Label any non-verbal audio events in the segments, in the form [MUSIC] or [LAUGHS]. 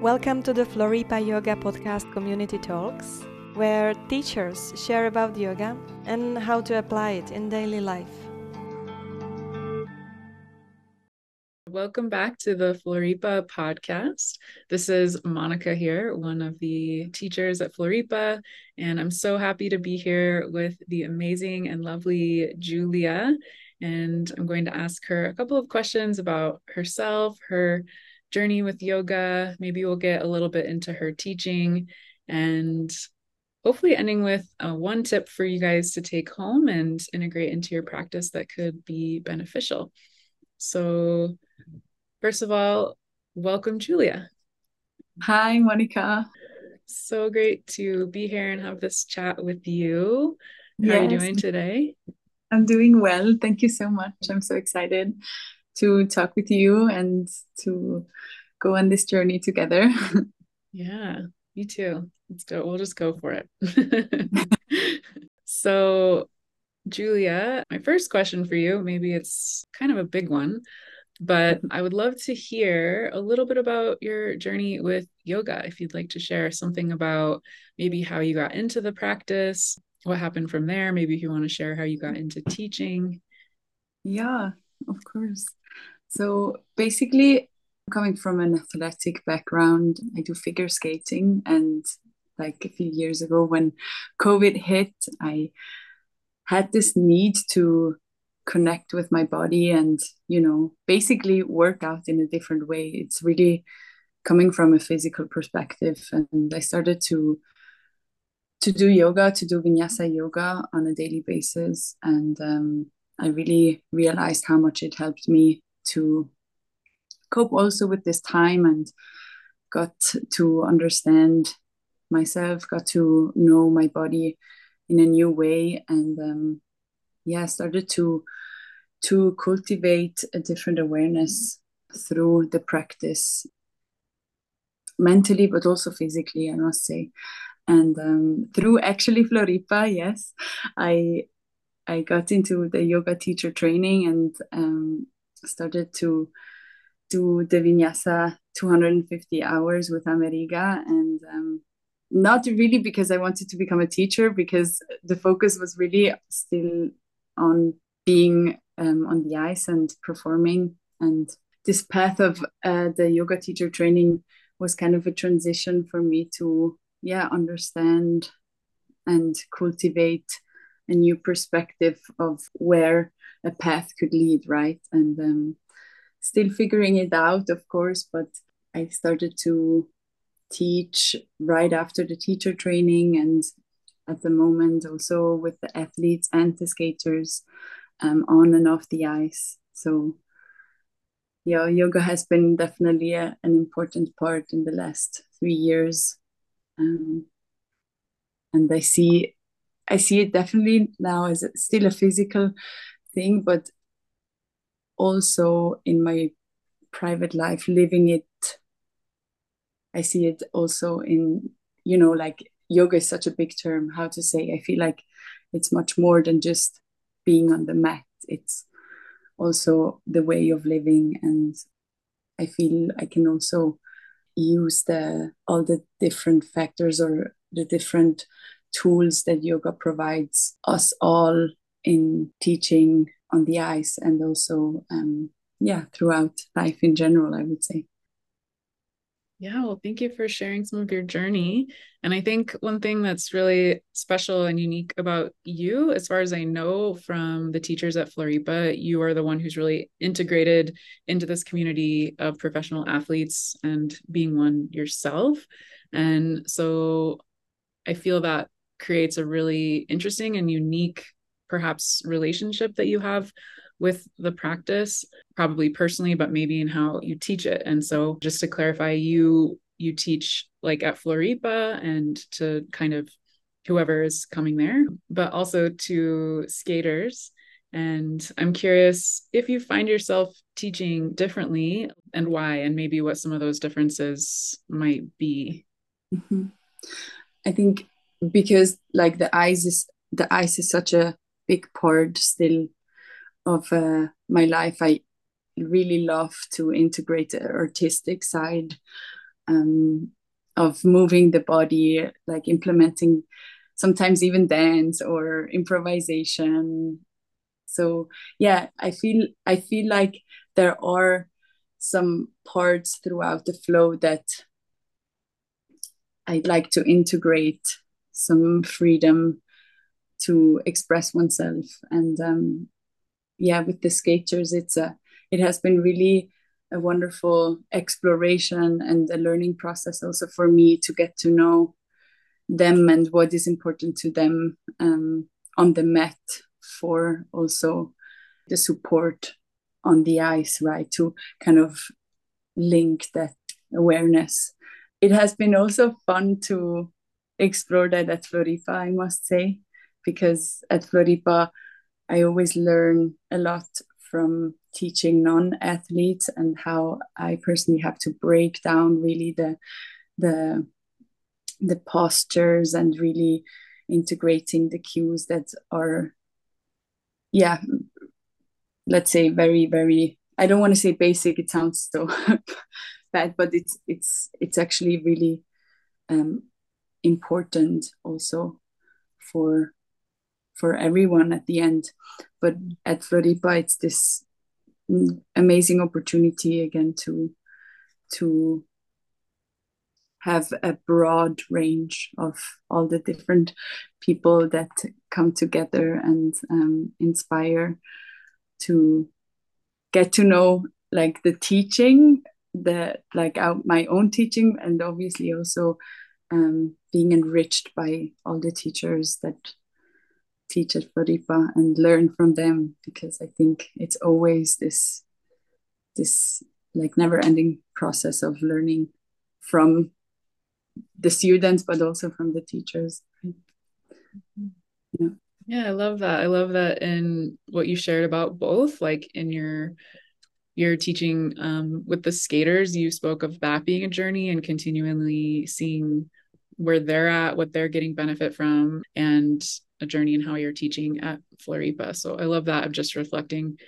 Welcome to the Floripa Yoga Podcast Community Talks, where teachers share about yoga and how to apply it in daily life. Welcome back to the Floripa podcast. This is Monica here, one of the teachers at Floripa, and I'm so happy to be here with the amazing and lovely Giulia. And I'm going to ask her a couple of questions about herself, her journey with yoga. Maybe we'll get a little bit into her teaching and hopefully ending with uh, one tip for you guys to take home and integrate into your practice that could be beneficial. So, first of all, welcome, Giulia. Hi, Monica. So great to be here and have this chat with you. How yes. are you doing today? I'm doing well. Thank you so much. I'm so excited to talk with you and to go on this journey together. [LAUGHS] yeah, me too. Let's go. We'll just go for it. [LAUGHS] so, Giulia, my first question for you, maybe it's kind of a big one, but I would love to hear a little bit about your journey with yoga. If you'd like to share something about maybe how you got into the practice, what happened from there, maybe if you want to share how you got into teaching. Yeah, of course. So basically, coming from an athletic background, I do figure skating. And like a few years ago, when COVID hit, I had this need to connect with my body and, you know, basically work out in a different way. It's really coming from a physical perspective. And I started to to do yoga, to do vinyasa yoga on a daily basis. And um, I really realized how much it helped me to cope also with this time and got to understand myself, got to know my body in a new way, and um, yeah, started to to cultivate a different awareness through the practice, mentally but also physically, I must say. And um, through actually Floripa, [LAUGHS] yes, I I got into the yoga teacher training and um, started to do the vinyasa 250 hours with Ameriga. And um, not really because I wanted to become a teacher because the focus was really still on being um, on the ice and performing. And this path of uh, the yoga teacher training was kind of a transition for me to yeah understand and cultivate a new perspective of where a path could lead, right? And um, still figuring it out, of course, but I started to teach right after the teacher training and at the moment also with the athletes and the skaters um, on and off the ice. So yeah, yoga has been definitely a, an important part in the last three years. Um, and I see I see it definitely now as still a physical thing, but also in my private life, living it. I see it also in, you know, like yoga is such a big term, how to say. I feel like it's much more than just being on the mat, it's also the way of living. And I feel I can also use the all the different factors or the different tools that yoga provides us all in teaching on the ice and also um, yeah throughout life in general i would say yeah, well, thank you for sharing some of your journey. And I think one thing that's really special and unique about you, as far as I know from the teachers at Floripa, you are the one who's really integrated into this community of professional athletes and being one yourself. And so I feel that creates a really interesting and unique perhaps relationship that you have with the practice probably personally but maybe in how you teach it. And so just to clarify you you teach like at floripa and to kind of whoever is coming there but also to skaters. And i'm curious if you find yourself teaching differently and why and maybe what some of those differences might be. Mm-hmm. i think because like the ice is the ice is such a big part still of uh, my life i really love to integrate the artistic side um, of moving the body, like implementing sometimes even dance or improvisation. So yeah, I feel I feel like there are some parts throughout the flow that I'd like to integrate some freedom to express oneself. And um, yeah with the skaters it's a it has been really a wonderful exploration and a learning process also for me to get to know them and what is important to them um, on the mat for also the support on the ice right to kind of link that awareness. It has been also fun to explore that at floripa i must say because at floripa i always learn a lot from teaching non-athletes and how I personally have to break down really the the the postures and really integrating the cues that are yeah let's say very very I don't want to say basic it sounds so [LAUGHS] bad but it's it's it's actually really um, important also for for everyone at the end. But at Floripa, it's this amazing opportunity again to to have a broad range of all the different people that come together and um, inspire to get to know like the teaching the like out my own teaching and obviously also um, being enriched by all the teachers that teach at Floripa and learn from them because I think it's always this this like never ending process of learning from the students but also from the teachers. Yeah. Yeah, I love that. I love that in what you shared about both, like in your your teaching um, with the skaters, you spoke of that being a journey and continually seeing where they're at, what they're getting benefit from, and a journey in how you're teaching at Floripa. So I love that of just reflecting.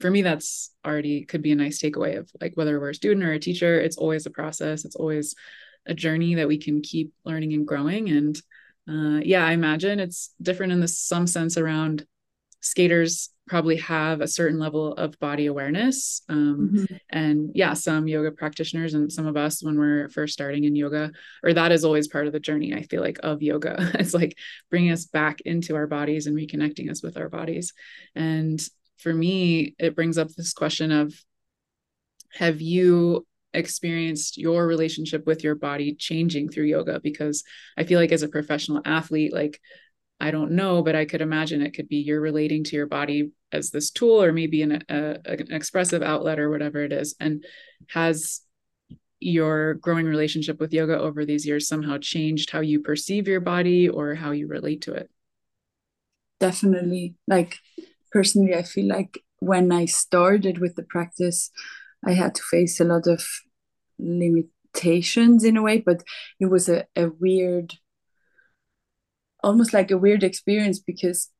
For me, that's already could be a nice takeaway of like whether we're a student or a teacher, it's always a process. It's always a journey that we can keep learning and growing. And uh, yeah, I imagine it's different in the some sense around skaters probably have a certain level of body awareness um, mm-hmm. and yeah some yoga practitioners and some of us when we're first starting in yoga or that is always part of the journey i feel like of yoga. [LAUGHS] It's like bringing us back into our bodies and reconnecting us with our bodies. And for me it brings up this question of have you experienced your relationship with your body changing through yoga? Because i feel like as a professional athlete like I don't know, but I could imagine it could be you're relating to your body as this tool or maybe an, a, an expressive outlet or whatever it is. And has your growing relationship with yoga over these years somehow changed how you perceive your body or how you relate to it? Definitely. Like personally, I feel like when I started with the practice, I had to face a lot of limitations in a way, but it was a, a weird almost like a weird experience because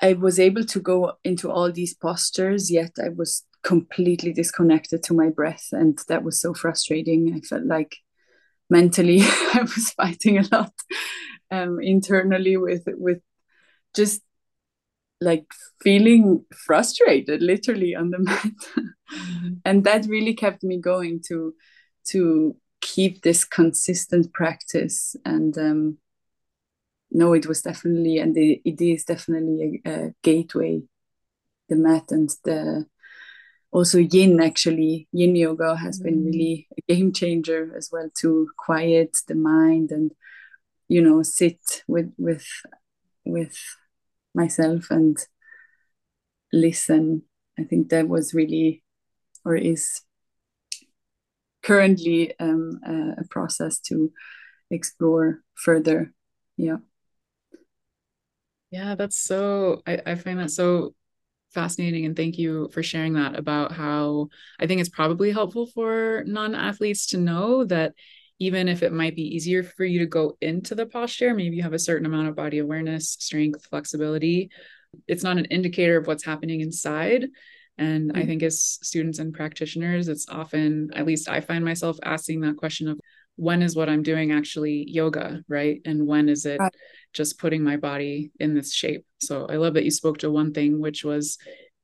I was able to go into all these postures, yet I was completely disconnected to my breath. And that was so frustrating. I felt like mentally [LAUGHS] I was fighting a lot um, internally with with just like feeling frustrated literally on the [LAUGHS] mat mm-hmm. and that really kept me going to to keep this consistent practice and um, no, it was definitely, and it, it is definitely a, a, gateway, the mat and the also yin actually. Yin yoga has mm. been really a game changer as well to quiet the mind and you know sit with with with myself and listen. I think that was really or is currently um, a, a process to explore further. Yeah yeah, that's so, I, I find that so fascinating. And thank you for sharing that about how I think it's probably helpful for non athletes to know that even if it might be easier for you to go into the posture, maybe you have a certain amount of body awareness, strength, flexibility. It's not an indicator of what's happening inside. And mm-hmm. I think as students and practitioners, it's often, at least I find myself asking that question of when is what I'm doing actually yoga, right? And when is it right. just putting my body in this shape? So I love that you spoke to one thing, which was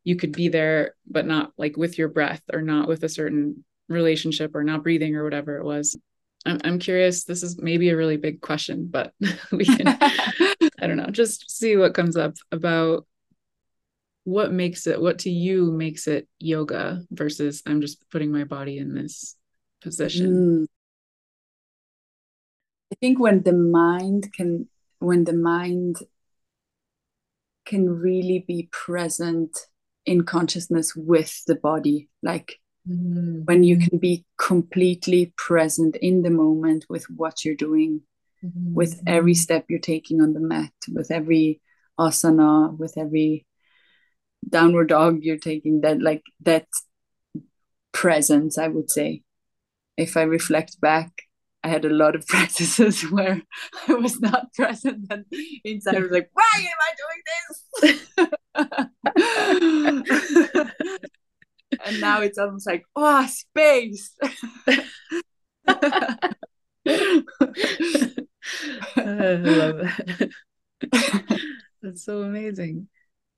you could be there, but not like with your breath or not with a certain relationship or not breathing or whatever it was. I'm, I'm curious. This is maybe a really big question, but [LAUGHS] we can, [LAUGHS] I don't know, just see what comes up about what makes it, what to you makes it yoga versus I'm just putting my body in this position. Mm. I think when the mind can, when the mind can really be present in consciousness with the body, like mm-hmm. when you can be completely present in the moment with what you're doing, mm-hmm. with every step you're taking on the mat, with every asana, with every downward dog you're taking, that like that presence, I would say. If I reflect back, I had a lot of [LAUGHS] practices where I was not [LAUGHS] present and inside I was like, why am I doing this? [LAUGHS] and now it's almost like oh space i love that that's so amazing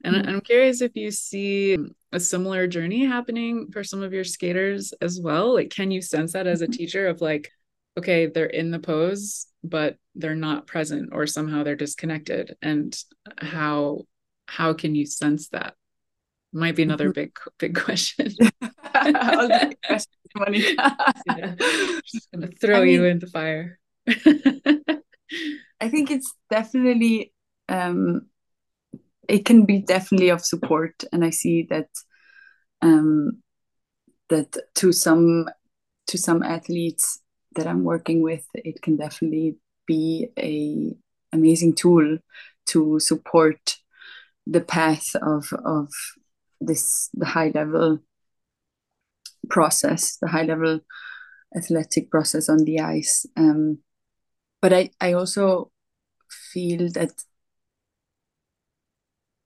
and mm-hmm. i'm curious if you see a similar journey happening for some of your skaters as well like can you sense that as a mm-hmm. teacher of like okay they're in the pose but they're not present or somehow they're disconnected and how how can you sense that might be another mm-hmm. big [LAUGHS] big question. [LAUGHS] yeah. [LAUGHS] Just gonna throw I you in the fire. I think it's definitely um, it can be definitely of support, and I see that um, that to some to some athletes that I'm working with, it can definitely be a amazing tool to support the path of of this the high level process, the high level athletic process on the ice. Um, but I, I also feel that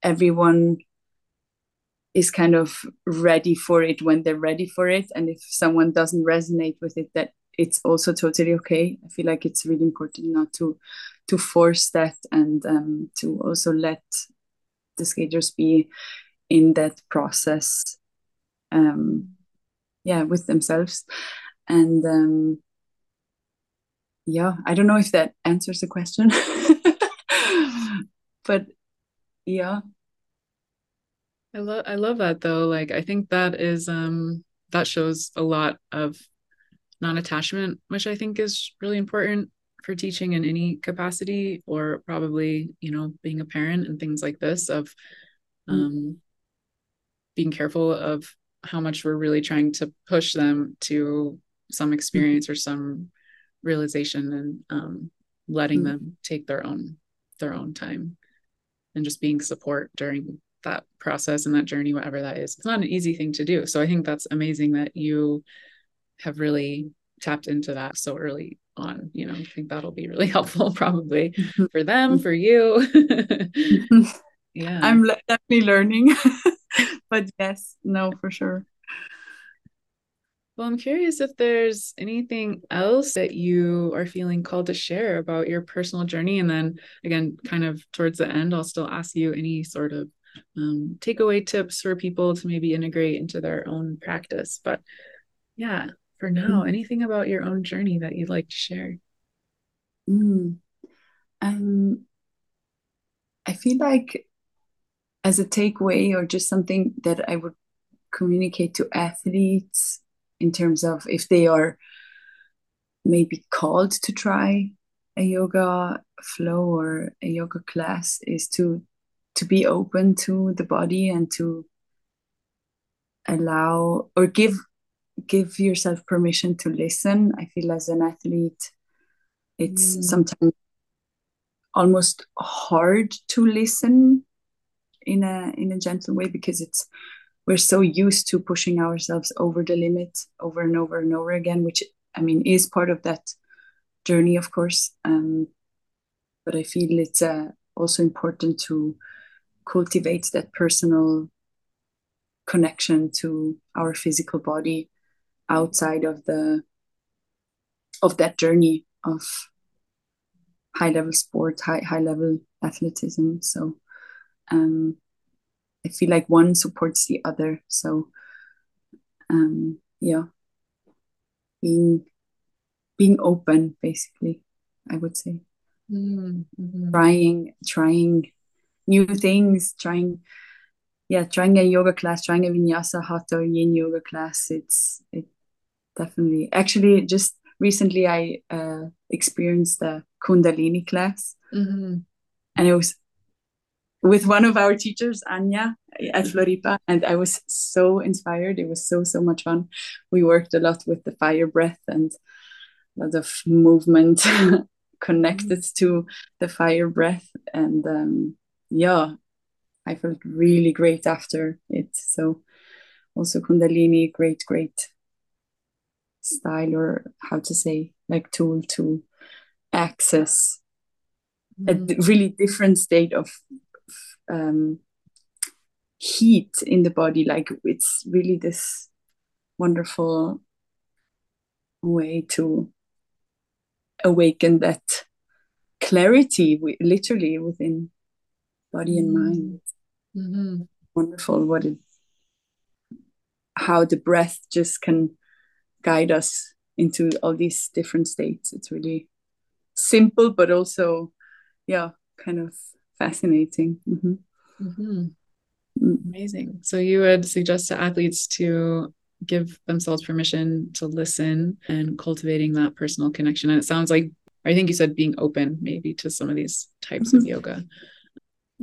everyone is kind of ready for it when they're ready for it. And if someone doesn't resonate with it, that it's also totally okay. I feel like it's really important not to to force that and um, to also let the skaters be in that process um yeah with themselves. And um yeah i don't know if that answers the question. [LAUGHS] But yeah. I love i love that though. Like i think that is um that shows a lot of non-attachment which i think is really important for teaching in any capacity or probably you know being a parent and things like this of mm. um being careful of how much we're really trying to push them to some mm-hmm. experience or some realization and um, letting mm-hmm. them take their own their own time and just being support during that process and that journey whatever that is it's not an easy thing to do so i think that's amazing that you have really tapped into that so early on you know i think that'll be really [LAUGHS] helpful probably mm-hmm. for them for you [LAUGHS] yeah i'm definitely learning [LAUGHS] but yes, no, for sure. Well, I'm curious if there's anything else that you are feeling called to share about your personal journey. And then again, kind of towards the end, I'll still ask you any sort of um, takeaway tips for people to maybe integrate into their own practice. But yeah, for now, mm. anything about your own journey that you'd like to share? Mm. Um, I feel like as a takeaway or just something that I would communicate to athletes in terms of if they are maybe called to try a yoga flow or a yoga class is to to be open to the body and to allow or give give yourself permission to listen i feel as an athlete it's mm. sometimes almost hard to listen in a in a gentle way because it's we're so used to pushing ourselves over the limit over and over and over again which i mean is part of that journey of course um, but i feel it's uh, also important to cultivate that personal connection to our physical body outside of the of that journey of high level sport high high level athleticism. So um i feel like one supports the other. So um yeah. Being being open basically i would say. Mm-hmm. trying trying new things trying yeah trying a yoga class trying a vinyasa hatha or yin yoga class. It's it definitely actually just recently i uh, experienced a kundalini class. Mm-hmm. and it was with one of our teachers anya at floripa. And i was so inspired. It was so so much fun. We worked a lot with the fire breath and a lot of movement [LAUGHS] connected mm-hmm. to the fire breath. And um, yeah i felt really great after it so also kundalini great great style or how to say like tool to access mm. a really different state of um, heat in the body like it's really this wonderful way to awaken that clarity literally within body and mind mm-hmm. wonderful what it how the breath just can guide us into all these different states it's really simple but also yeah kind of fascinating mm-hmm. Mm-hmm. Mm. amazing so you would suggest to athletes to give themselves permission to listen and cultivating that personal connection and it sounds like I think you said being open maybe to some of these types mm-hmm. of yoga.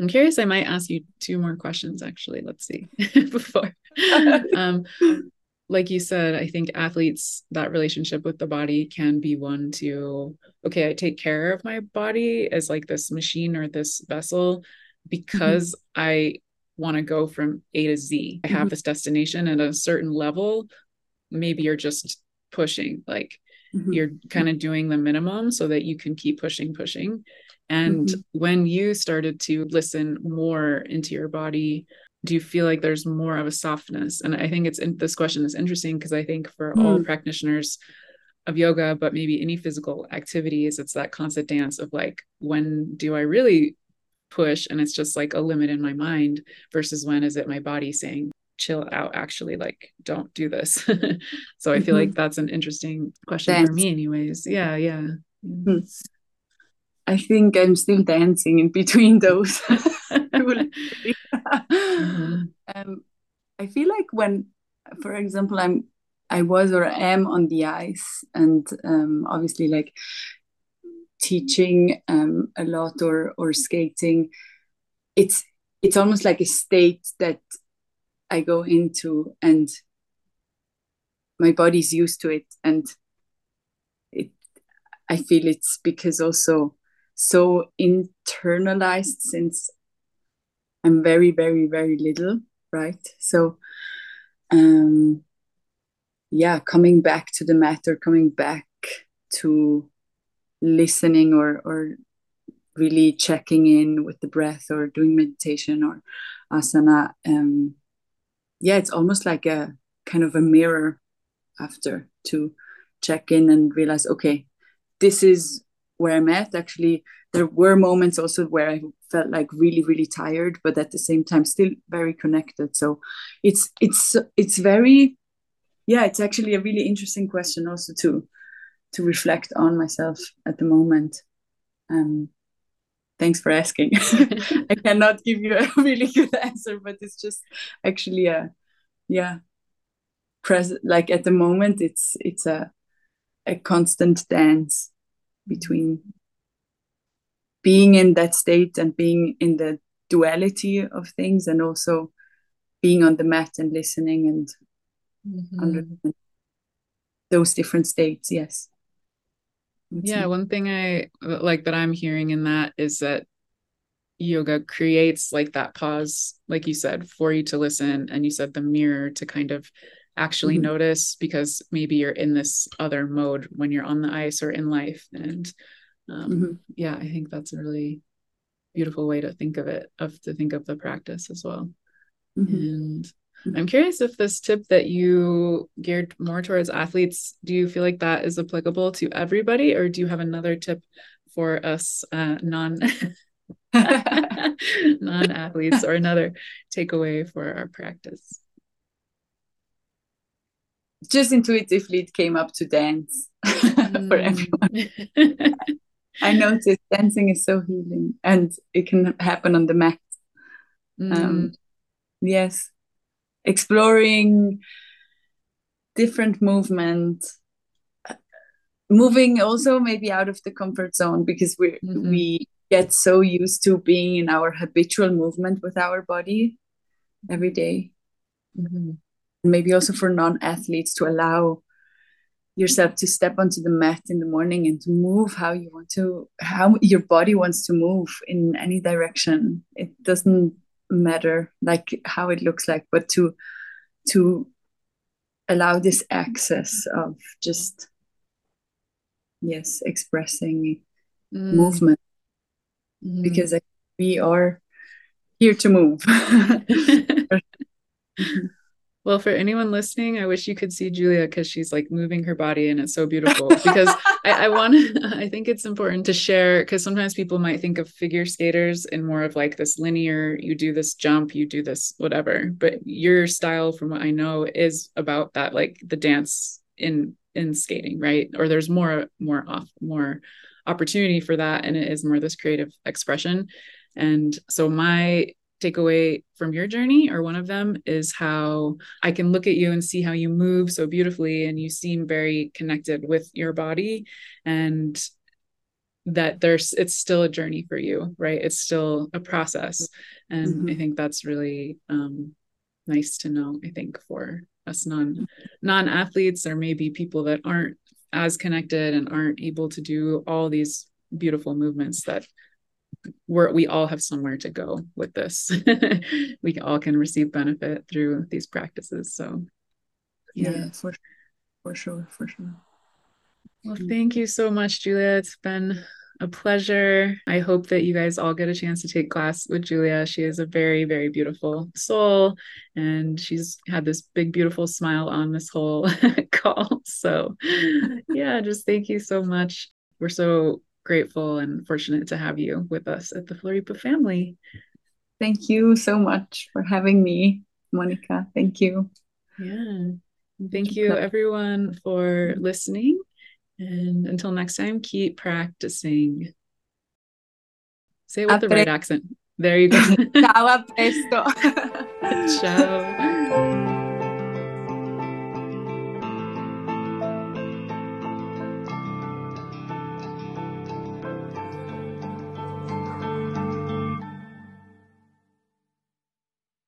I'm curious, I might ask you two more questions actually. Let's see [LAUGHS] before. [LAUGHS] um, like you said, I think athletes, that relationship with the body can be one to, okay, I take care of my body as like this machine or this vessel because mm-hmm. I want to go from A to Z. I have mm-hmm. this destination at a certain level. Maybe you're just pushing, like mm-hmm. you're kind of doing the minimum so that you can keep pushing, pushing. And mm-hmm. when you started to listen more into your body, do you feel like there's more of a softness and i think it's in, this question is interesting because i think for mm. all practitioners of yoga but maybe any physical activities it's that constant dance of like when do i really push and it's just like a limit in my mind versus when is it my body saying chill out actually like don't do this [LAUGHS] so i feel mm-hmm. like that's an interesting question for me anyways yeah yeah mm-hmm. I think i'm still dancing in between those mm-hmm. [LAUGHS] [LAUGHS] um, I feel like when, for example, I'm I was or am on the ice, and um, obviously like teaching um, a lot or or skating, it's it's almost like a state that I go into, and my body's used to it, and it I feel it's because also so internalized since I'm very, very, very little, right? So, um, yeah, coming back to the matter, coming back to listening or or really checking in with the breath or doing meditation or asana. Um, yeah, it's almost like a kind of a mirror after to check in and realize, okay, this is where I'm at. Actually, there were moments also where I felt like really, really tired, but at the same time still very connected. So it's it's it's very yeah, it's actually a really interesting question also to to reflect on myself at the moment. Um thanks for asking. [LAUGHS] I cannot give you a [LAUGHS] really good answer, but it's just actually a yeah present like at the moment it's it's a a constant dance between being in that state and being in the duality of things and also being on the mat and listening and mm-hmm. those different states yes yeah one thing i like that i'm hearing in that is that yoga creates like that pause like you said for you to listen and you said the mirror to kind of actually mm-hmm. notice because maybe you're in this other mode when you're on the ice or in life and um, mm-hmm. yeah i think that's a really beautiful way to think of it of to think of the practice as well mm-hmm. and I'm curious if this tip that you geared more towards athletes, do you feel like that is applicable to everybody, or do you have another tip for us uh, non [LAUGHS] [LAUGHS] non athletes, or another takeaway for our practice? Just intuitively, it came up to dance [LAUGHS] for everyone. [LAUGHS] I noticed dancing is so healing, and it can happen on the mat. Mm. Um, yes, exploring different movement moving also maybe out of the comfort zone because we mm-hmm. we get so used to being in our habitual movement with our body every day. Mm-hmm. Maybe also for non-athletes to allow yourself to step onto the mat in the morning and to move how you want to how your body wants to move in any direction. It doesn't matter like how it looks like but to to allow this access of just yes expressing mm. movement. Mm. because we are here to move [LAUGHS] [LAUGHS] Well, for anyone listening, I wish you could see Giulia because she's like moving her body and it's so beautiful. Because I, I want [LAUGHS] I think it's important to share because sometimes people might think of figure skaters in more of like this linear, you do this jump, you do this whatever. But your style, from what I know, is about that like the dance in in skating, right? Or there's more more off more opportunity for that. And it is more this creative expression. And so my takeaway from your journey or one of them is how I can look at you and see how you move so beautifully and you seem very connected with your body and that there's it's still a journey for you right it's still a process and mm-hmm. i think that's really um nice to know i think for us non non athletes or maybe people that aren't as connected and aren't able to do all these beautiful movements that we're, we all have somewhere to go with this. [LAUGHS] we all can receive benefit through these practices. So, yeah, yeah for, for sure, for sure. Well, thank you so much, Giulia. It's been a pleasure. I hope that you guys all get a chance to take class with Giulia. She is a very, very beautiful soul, and she's had this big, beautiful smile on this whole [LAUGHS] call. So, yeah, just thank you so much. We're so grateful and fortunate to have you with us at the Floripa family. Thank you so much for having me, Monica. Thank you. Yeah. Thank you, everyone, for listening. And until next time, keep practicing. Say it with the right accent. There you go. [LAUGHS] Ciao, presto. [LAUGHS] Ciao.